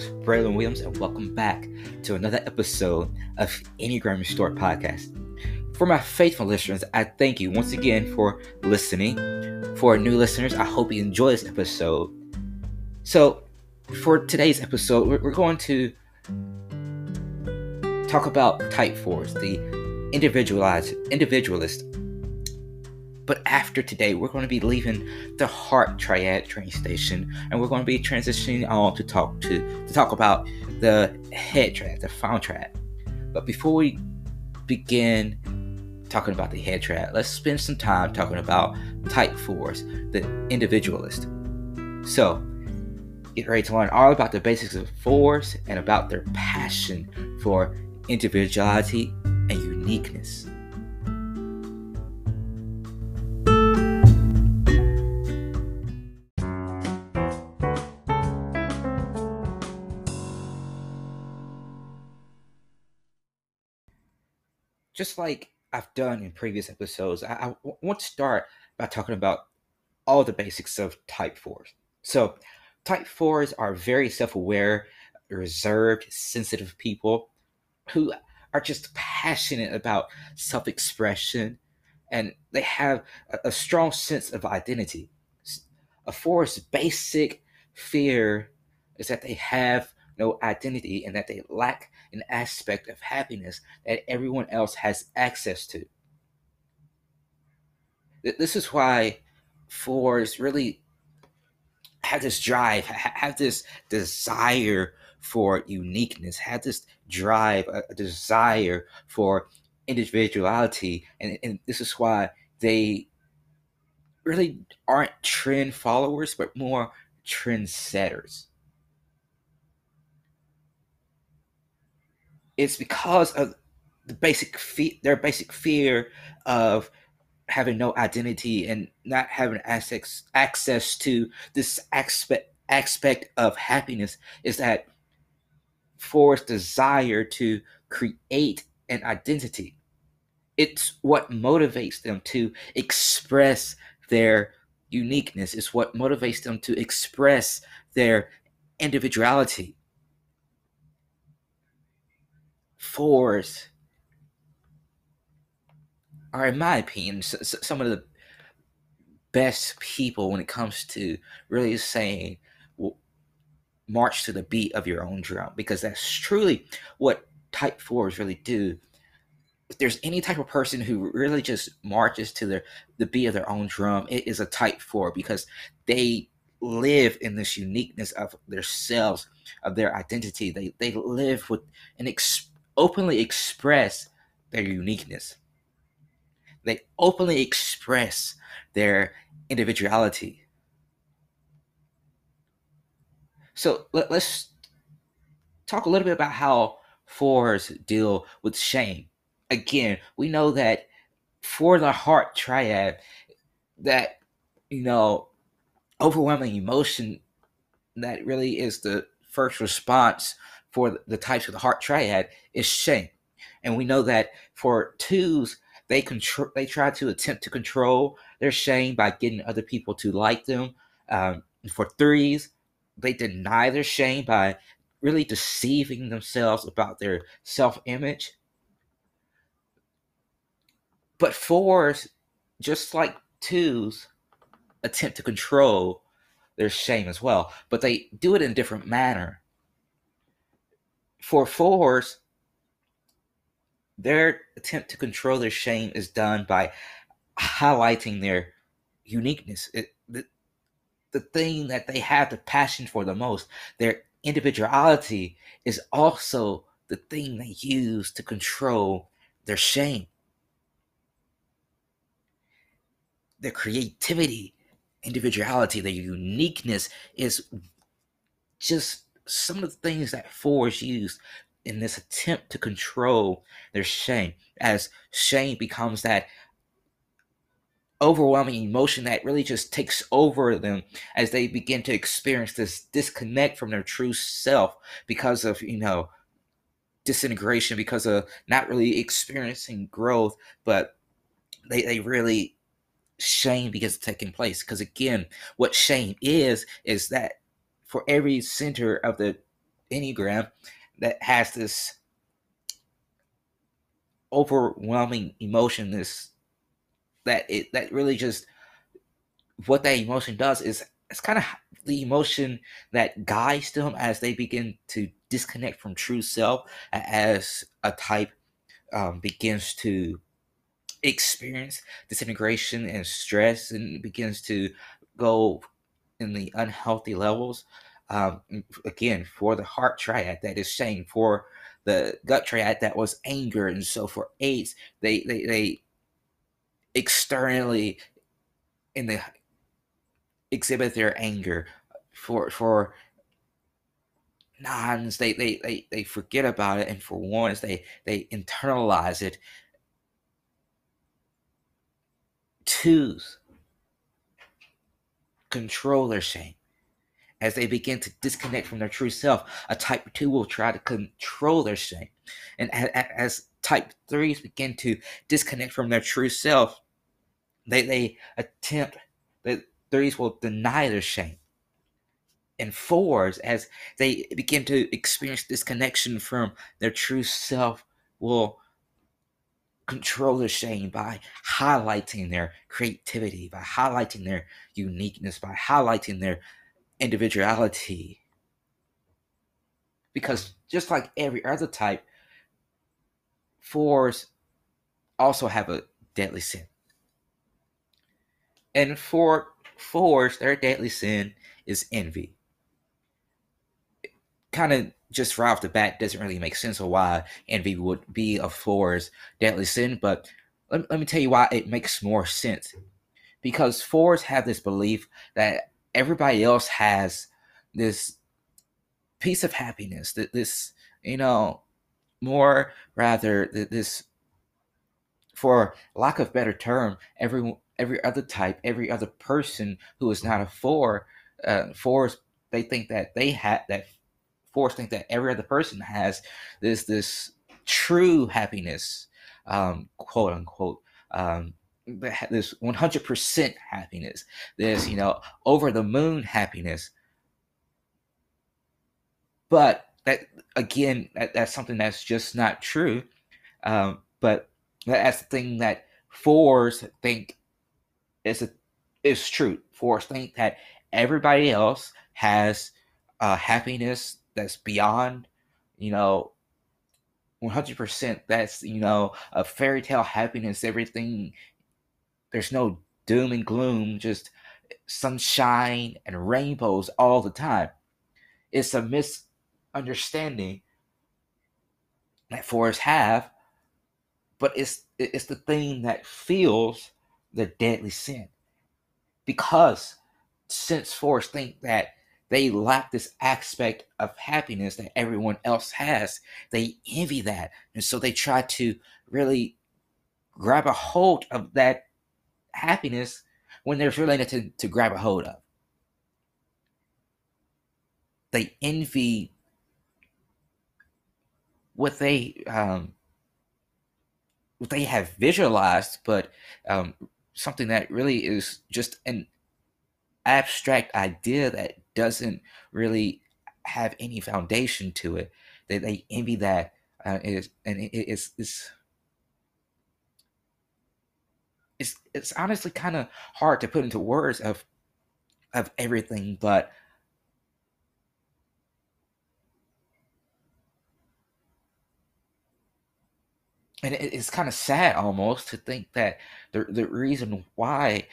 host, Braylon Williams, and welcome back to another episode of Enneagram Restored Podcast. For my faithful listeners, I thank you once again for listening. For new listeners, I hope you enjoy this episode. So, for today's episode, we're going to talk about type fours, the individualized, individualist but after today, we're going to be leaving the Heart Triad train station, and we're going to be transitioning on to talk to to talk about the Head Triad, the Final Triad. But before we begin talking about the Head Triad, let's spend some time talking about Type Fours, the individualist. So, get ready to learn all about the basics of fours and about their passion for individuality and uniqueness. Just like I've done in previous episodes, I, want to start by talking about all the basics of type fours. So, type fours are very self aware, reserved, sensitive people who are just passionate about self expression and they have a, a, strong sense of identity. A four's basic fear is that they have no identity and that they lack an aspect of happiness that everyone else has access to. This is why fours really have this drive, have this desire for uniqueness, have this drive, a desire for individuality. And, and this is why they really aren't trend followers, but more trendsetters. It's because of the basic fe- their basic fear of having no identity and not having access access to this aspect aspect of happiness is that forced desire to create an identity. It's what motivates them to express their uniqueness. It's what motivates them to express their individuality. Fours are, in my opinion, some of the best people when it comes to really saying march to the beat of your own drum because that's truly what type fours really do. If there's any type of person who really just marches to their the beat of their own drum it is a type four because they live in this uniqueness of themselves of their identity. They they live with an ex- openly express their uniqueness. They openly express their individuality. So let, us talk a little bit about how fours deal with shame. Again, we know that for the heart triad, that you know, overwhelming emotion that really is the first response for the types of the heart triad is shame. And we know that for twos, they control they try to attempt to control their shame by getting other people to like them. Um, for threes, they deny their shame by really deceiving themselves about their self-image. But fours, just like twos, attempt to control their shame as well, but they do it in a different manner for fours, their attempt to control their shame is done by highlighting their uniqueness. It, the, the thing that they have the passion for the most, their individuality, is also the thing they use to control their shame. Their creativity, individuality, their uniqueness is just some of the things that fours use in this attempt to control their shame, as shame becomes that overwhelming emotion that really just takes over them as they begin to experience this disconnect from their true self because of, you know, disintegration, because of not really experiencing growth, but they, they really shame because it's taking place. Because again, what shame is, is that for every center of the Enneagram that has this overwhelming emotion, this that it that really just what that emotion does is it's kind of the emotion that guides them as they begin to disconnect from true self as a type um, begins to experience disintegration and stress and begins to go in the unhealthy levels. Um, again, for the heart triad, that is shame. For the gut triad, that was anger. And so for eights, they, they, they externally in the exhibit their anger. For, for nines, they, they, they, they forget about it. And for ones, they, they internalize it twos control their shame. As they begin to disconnect from their true self, a type 2 will try to control their shame. And as type 3s begin to disconnect from their true self, they, they attempt, the 3s will deny their shame. And 4s, as they begin to experience disconnection from their true self, will control their shame by highlighting their creativity, by highlighting their uniqueness, by highlighting their individuality. Because just like every other type, fours also have a deadly sin. And for fours, their deadly sin is envy. Kind of just right off the bat doesn't really make sense of why envy would be a four's deadly sin, but let, let me tell you why it makes more sense. Because fours have this belief that everybody else has this piece of happiness, that this, you know, more rather this for lack of better term, every every other type, every other person who is not a four, uh, fours, they think that they have that fours think that every other person has this this true happiness, um, quote unquote. Um, this 100% happiness, this, you know, over the moon happiness. But that, again, that, that's something that's just not true. Um, but that's the thing that fours think is a, is true. Fours think that everybody else has uh, happiness that's beyond, you know, 100%. That's, you know, a fairy tale happiness, everything. There's no doom and gloom, just sunshine and rainbows all the time. It's a misunderstanding that forests have, but it's it's the thing that feels the deadly sin. Because since forests think that they lack this aspect of happiness that everyone else has. They envy that. And so they try to really grab a hold of that happiness when there's really nothing to grab a hold of. They envy what they um, what they have visualized, but um, something that really is just an abstract idea that doesn't really have any foundation to it. They, they envy that, uh, is, and it, it's, it's it's it's honestly kind of hard to put into words of of everything, but and it's kind of sad almost to think that the the reason why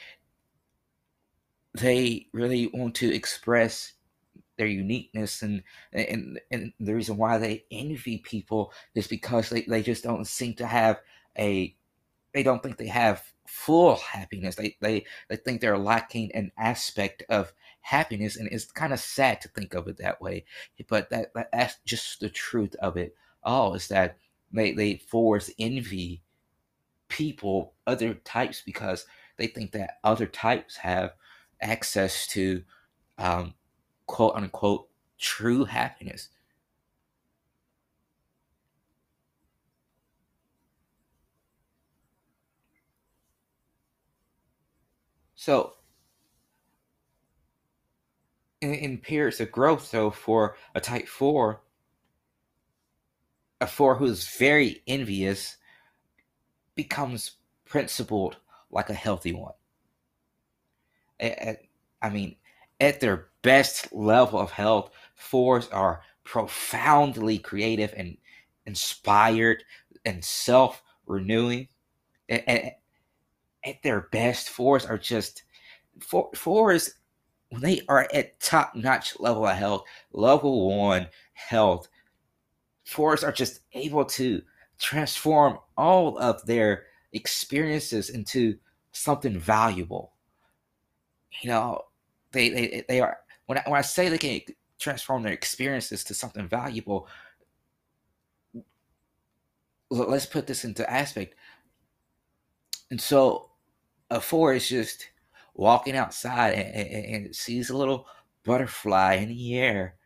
they really want to express their uniqueness and and and the reason why they envy people is because they, they just don't seem to have a they don't think they have full happiness. They they they think they're lacking an aspect of happiness and it's kind of sad to think of it that way. But that, that that's just the truth of it all is that they they force envy people other types because they think that other types have access to um, quote unquote true happiness. So, in, in periods of growth, so for a type four, a four who's very envious becomes principled like a healthy one. I mean, at their best level of health, fours are profoundly creative and inspired and self renewing. At, at their best, fours are just four, fours when they are at top notch level of health, level one health. Fours are just able to transform all of their experiences into something valuable. You know, they they, they are when I, when I say they can transform their experiences to something valuable, let's put this into aspect. And so a four is just walking outside and, and, and sees a little butterfly in the air.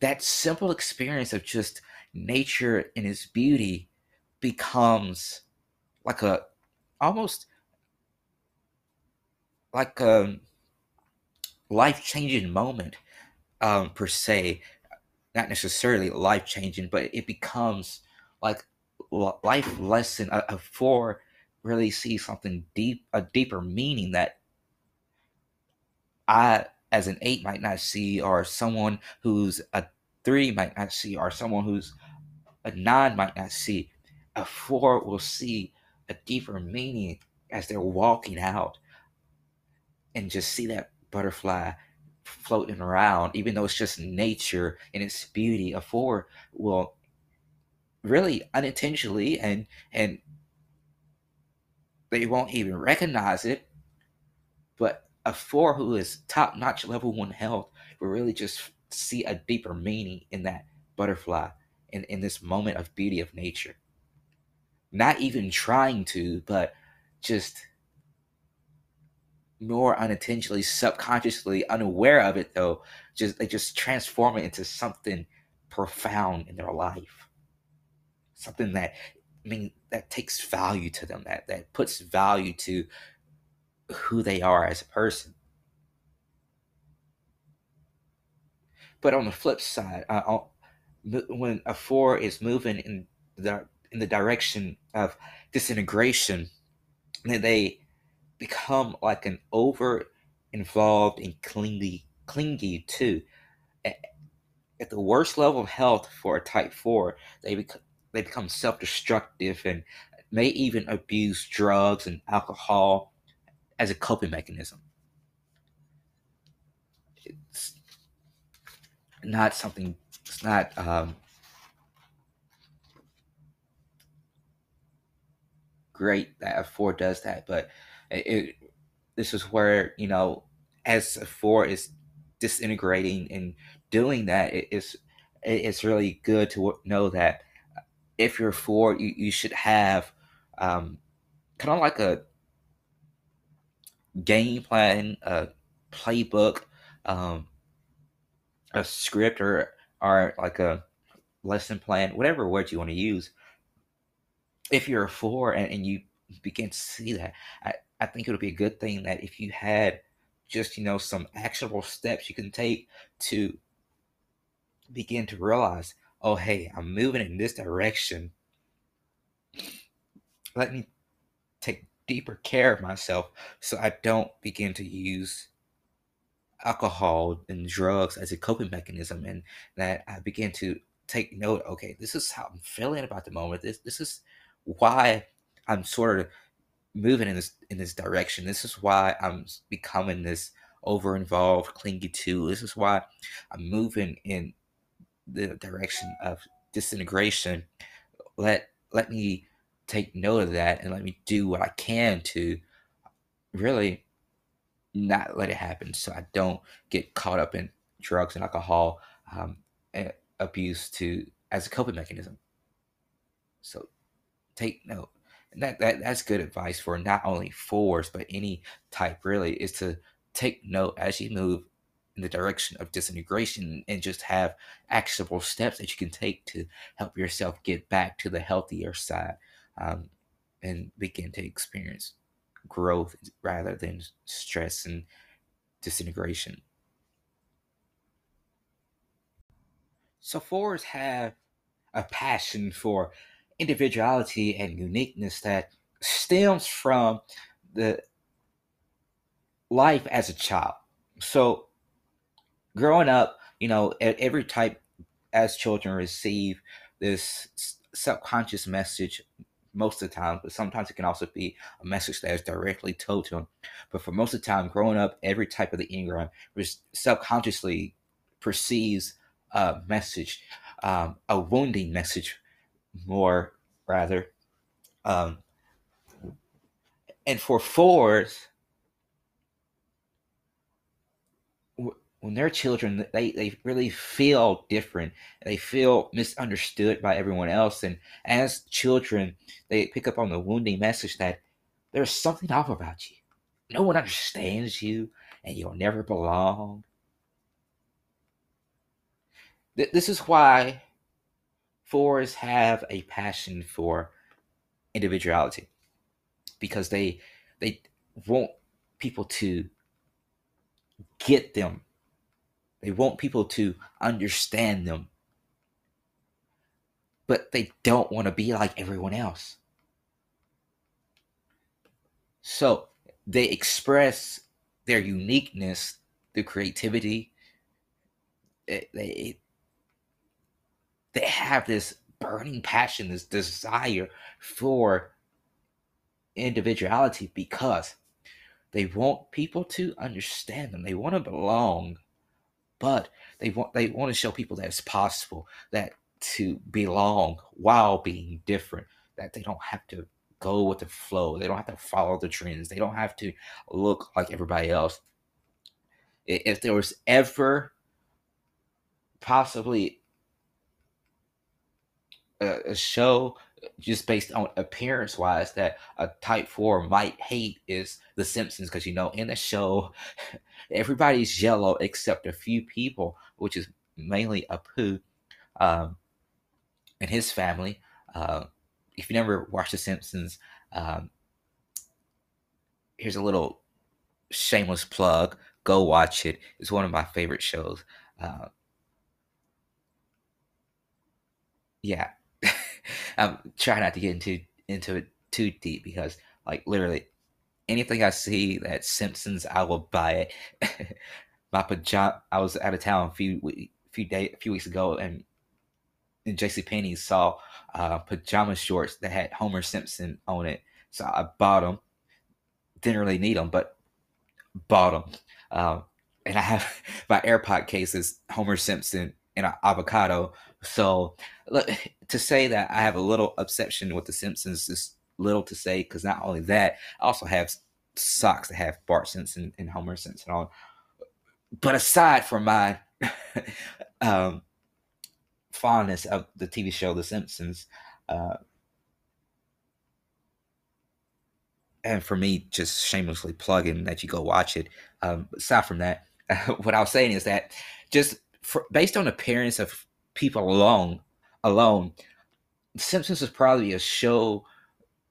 That simple experience of just nature and its beauty becomes like a almost like a life changing moment um, per se, not necessarily life changing, but it becomes like life lesson uh, for really see something deep, a deeper meaning that I, as an eight, might not see, or someone who's a three might not see, or someone who's a nine might not see. A four will see a deeper meaning as they're walking out and just see that butterfly floating around, even though it's just nature and its beauty. A four will really unintentionally and and they won't even recognize it. But a four who is top notch level one health will really just see a deeper meaning in that butterfly in, in this moment of beauty of nature. Not even trying to, but just more unintentionally, subconsciously, unaware of it though, just they just transform it into something profound in their life. Something that I mean that takes value to them, that that puts value to who they are as a person. But on the flip side, uh, when a four is moving in the in the direction of disintegration, then they become like an over involved and clingy clingy two. At the worst level of health for a type four, they become they become self-destructive and may even abuse drugs and alcohol as a coping mechanism. It's not something. It's not. Um, great that a four does that, but it, this is where you know as four is disintegrating and doing that it is it's really good to know that if you're four you, you should have um, kind of like a game plan a playbook um, a script or or like a lesson plan whatever word you want to use. If you're a four and, and you begin to see that I, I think it would be a good thing that if you had just, you know, some actionable steps you can take to begin to realize, oh, hey, I'm moving in this direction. Let me take deeper care of myself so I don't begin to use alcohol and drugs as a coping mechanism and that I begin to take note, okay, this is how I'm feeling about the moment. This this is why I'm sort of moving in this in this direction. This is why I'm becoming this over involved, clingy two. This is why I'm moving in the direction of disintegration. Let let me take note of that and let me do what I can to really not let it happen so I don't get caught up in drugs and alcohol um, abuse to as a coping mechanism. So take note and that, that that's good advice for not only fours but any type really is to take note as you move in the direction of disintegration and just have actionable steps that you can take to help yourself get back to the healthier side um, and begin to experience growth rather than stress and disintegration. So fours have a passion for individuality and uniqueness that stems from the life as a child. So, growing up, you know, every type as children receive this subconscious message most of the time, but sometimes it can also be a message that is directly told to them. But for most of the time, growing up, every type of the Enneagram subconsciously perceives a message, um, a wounding message, more rather. Um, and for fours, when they're children, they, they really feel different. They feel misunderstood by everyone else. And as children, they pick up on the wounding message that there's something off about you. No one understands you, and you'll never belong. This is why fours have a passion for individuality because they they want people to get them they want people to understand them. But they don't want to be like everyone else. So they express their uniqueness through creativity. They, they, have this burning passion, this desire for individuality because they want people to understand them. They want to belong but they want they want to show people that it's possible that to belong while being different that they don't have to go with the flow they don't have to follow the trends they don't have to look like everybody else if there was ever possibly a, a show just based on appearance wise that a type 4 might hate is the simpsons because you know in the show everybody's yellow except a few people which is mainly apu um, and his family. Uh, if you never watched the simpsons um, here's a little shameless plug. Go watch it. It's one of my favorite shows. Uh, yeah I'm trying not to get into into it too deep because like literally anything I see that Simpsons, I will buy it. My pajama. I was out of town a few few day a few weeks ago, and in J.C. Penney saw uh, pajama shorts that had Homer Simpson on it, so I bought them. Didn't really need them, but bought them. Um, and I have my AirPod cases, Homer Simpson and an avocado. So to say that I have a little obsession with The Simpsons is little to say because not only that, I also have socks that have Bart Simpson and Homer Simpson on. But aside from my um, fondness of the TV show The Simpsons, uh, and for me, just shamelessly plugging that you go watch it. Um, aside from that, what I was saying is that just for, based on appearance of people alone, alone, Simpsons is probably a show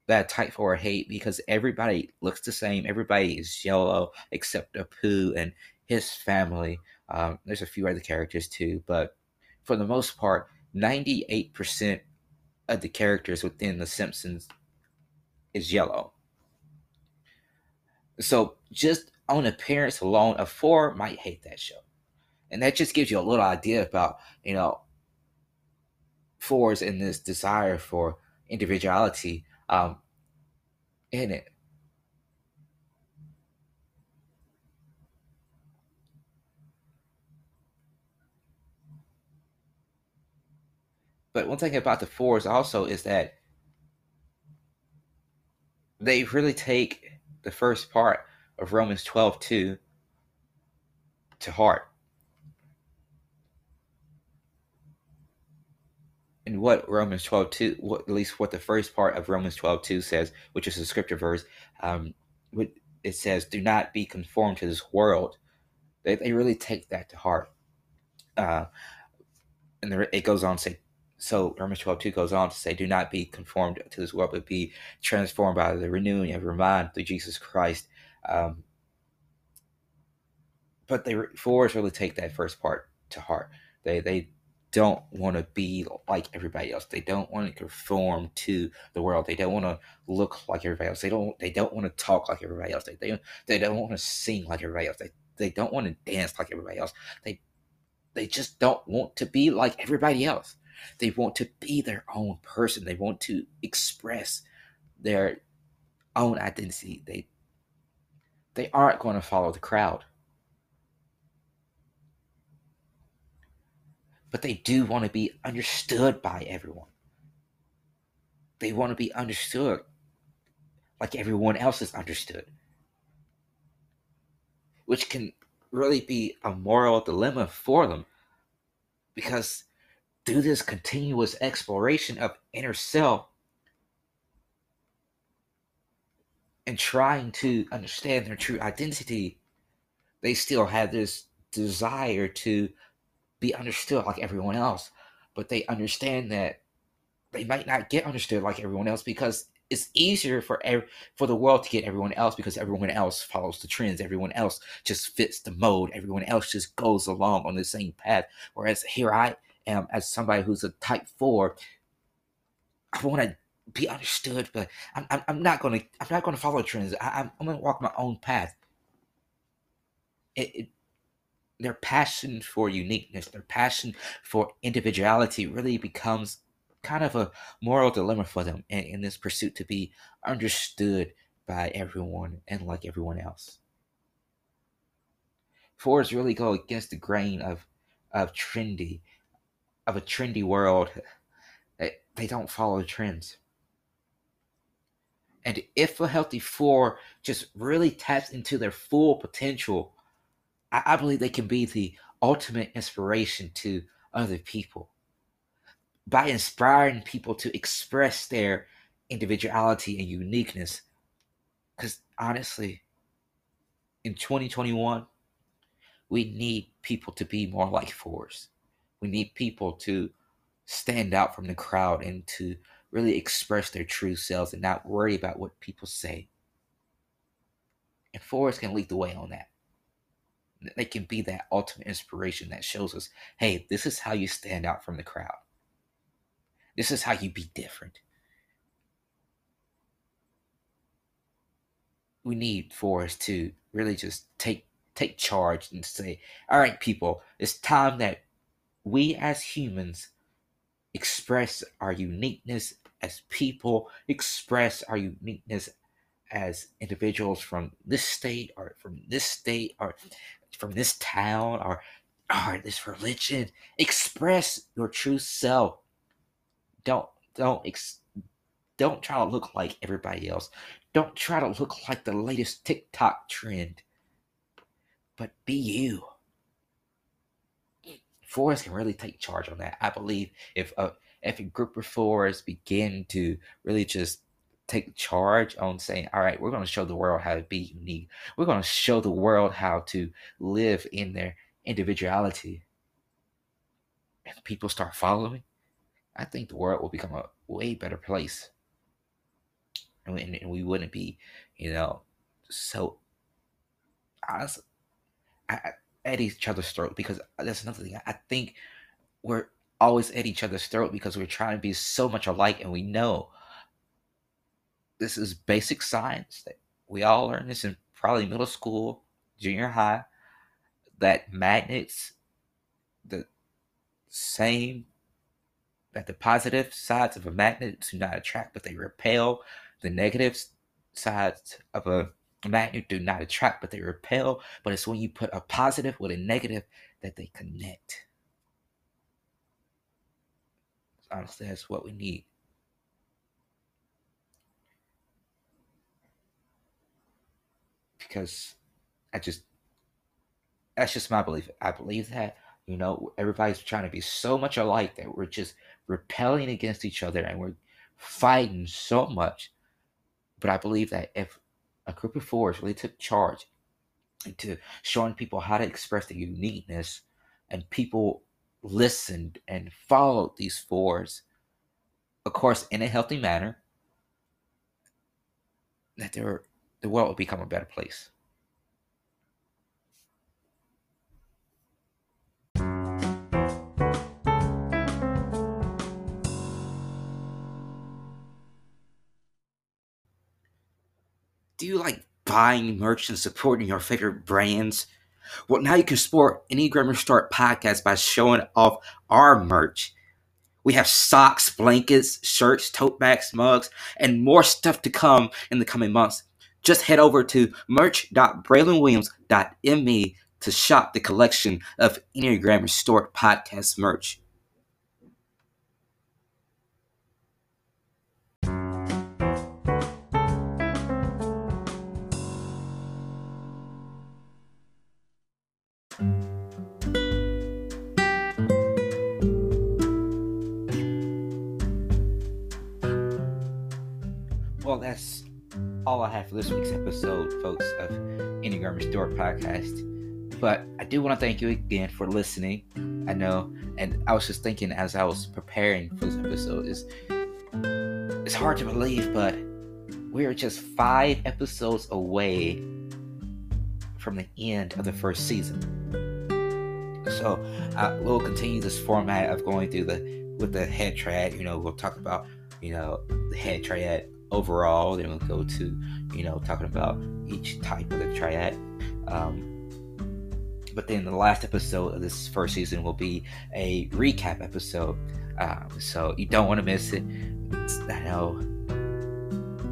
that type four hate because everybody looks the same. Everybody is yellow except Apu and his family. Um, there's a few other characters too, but for the most part, 98% of the characters within The Simpsons is yellow. So just on appearance alone, a four might hate that show. And that just gives you a little idea about, you know, fours and this desire for individuality um, in it. But one thing about the fours also is that they really take the first part of Romans 12 2 to heart. And what Romans 12 2, what, at least what the first part of Romans 12 2 says, which is a scripture verse, um, it says, Do not be conformed to this world. They, they really take that to heart. Uh, and there, it goes on to say, so Romans 12 2 goes on to say, Do not be conformed to this world, but be transformed by the renewing of your mind through Jesus Christ. Um, but they fours really take that first part to heart. They they don't want to be like everybody else. They don't want to conform to the world. They don't want to look like everybody else. They don't. They don't want to talk like everybody else. They they, they don't want to sing like everybody else. They they don't want to dance like everybody else. They they just don't want to be like everybody else. They want to be their own person. They want to express their own identity. They they aren't going to follow the crowd. But they do want to be understood by everyone. They want to be understood like everyone else is understood, which can really be a moral dilemma for them because through this continuous exploration of inner self and trying to understand their true identity, they still have this desire to be understood like everyone else, but they understand that they might not get understood like everyone else because it's easier for every, for the world to get everyone else because everyone else follows the trends. Everyone else just fits the mode. Everyone else just goes along on the same path. Whereas here I am as somebody who's a type four. I want to be understood, but I'm, I'm, I'm not gonna I'm not gonna follow trends. I, am I'm gonna walk my own path. It, it their passion for uniqueness, their passion for individuality really becomes kind of a moral dilemma for them in, in this pursuit to be understood by everyone and like everyone else. Fours really go against the grain of of trendy of a trendy world. They, they don't follow trends. And if a healthy four just really taps into their full potential, I, I believe they can be the ultimate inspiration to other people by inspiring people to express their individuality and uniqueness. Because honestly, in 2021, we need people to be more like fours. We need people to stand out from the crowd and to really express their true selves and not worry about what people say. And fours can lead the way on that they can be that ultimate inspiration that shows us hey this is how you stand out from the crowd. This is how you be different. We need for us to really just take take charge and say all right people it's time that we as humans express our uniqueness as people express our uniqueness as individuals from this state or from this state or from this town or or this religion. Express your true self. Don't don't ex, don't try to look like everybody else. Don't try to look like the latest TikTok trend. But be you. Fours can really take charge on that. I believe if a if a group of fours begin to really just take charge on saying, all right, we're going to show the world how to be unique. We're going to show the world how to live in their individuality. And people start following, I think the world will become a way better place. And we, and we wouldn't be, you know, so at each other's throat because uh, that's another thing. I think we're always at each other's throat because we're trying to be so much alike and we know this is basic science that we all learn this in probably middle school, junior high, that magnets, the same, that the positive sides of a magnet do not attract, but they repel. The negative sides of a magnet do not attract, but they repel. But it's when you put a positive with a negative that they connect. Honestly, that's what we need. Because I just that's just my belief. I believe that you know everybody's trying to be so much alike that we're just repelling against each other and we're fighting so much. But I believe that if a group of fours really took charge into showing people how to express their uniqueness and people listened and followed these fours, of course, in a healthy manner, that there the world will become a better place. Do you like buying merch and supporting your favorite brands? Well, now you can support Enneagram Restored podcast by showing off our merch. We have socks, blankets, shirts, tote bags, mugs, and more stuff to come in the coming months. Just head over to merch.braylonwilliams.me to shop the collection of Enneagram Restored podcast merch. All I have for this week's episode, folks, of Enneagram Restored podcast. But I do want to thank you again for listening. I know, and I was just thinking as I was preparing for this episode, is it's hard to believe, but we're just five episodes away from the end of the first season. So uh, we'll continue this format of going through the with the head triad. You know, we'll talk about you know the head triad overall. Then we'll go to you know talking about each type of the triad. Um, but then the last episode of this first season will be a recap episode. Um, so you don't want to miss it. It's, I know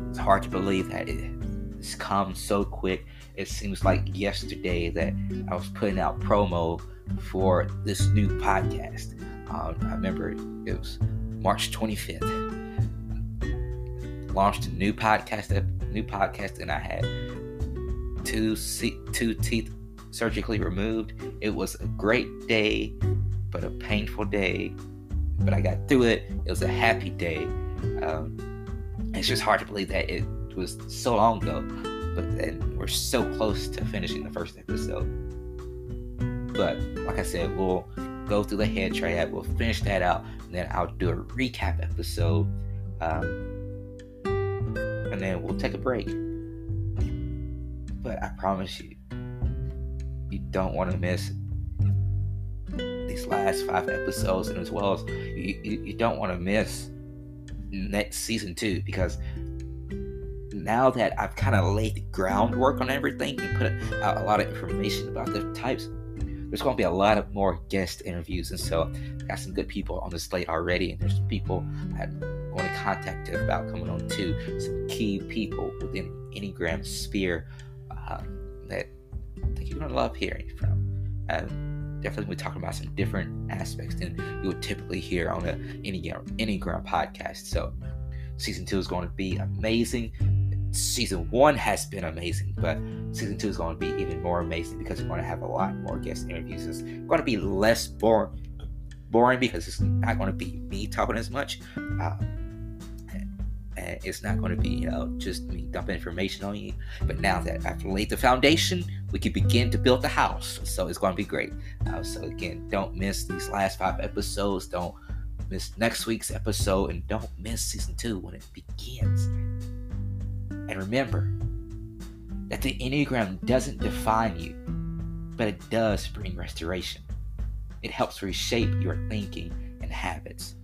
it's hard to believe that it, it's come so quick. It seems like yesterday that I was putting out promo for this new podcast. Um, I remember it was March 25th. Launched a new podcast, new podcast, and I had two two teeth surgically removed. It was a great day, but a painful day. But I got through it. It was a happy day. Um, it's just hard to believe that it was so long ago, but then we're so close to finishing the first episode. But like I said, we'll go through the head triad. We'll finish that out, and then I'll do a recap episode, um, and then we'll take a break. But I promise you, you don't want to miss these last five episodes, and as well as you, you, don't want to miss next season two because now that I've kind of laid the groundwork on everything and put out a lot of information about the types, there's going to be a lot of more guest interviews, and so I got some good people on the slate already, and there's people I'm going to contact about coming on to Some key people within Enneagram sphere uh, that you're going to love hearing from. Um, definitely, we're talking about some different aspects than you would typically hear on an Enneagram, Enneagram podcast. So, season two is going to be amazing season one has been amazing, but season two is going to be even more amazing because we're going to have a lot more guest interviews. It's going to be less boring, boring because it's not going to be me talking as much. Uh, and it's not going to be, you know, just me dumping information on you. But now that I've laid the foundation, we can begin to build the house. So it's going to be great. Uh, so again, don't miss these last five episodes. Don't miss next week's episode, and don't miss season two when it begins. And remember that the Enneagram doesn't define you, but it does bring restoration. It helps reshape your thinking and habits.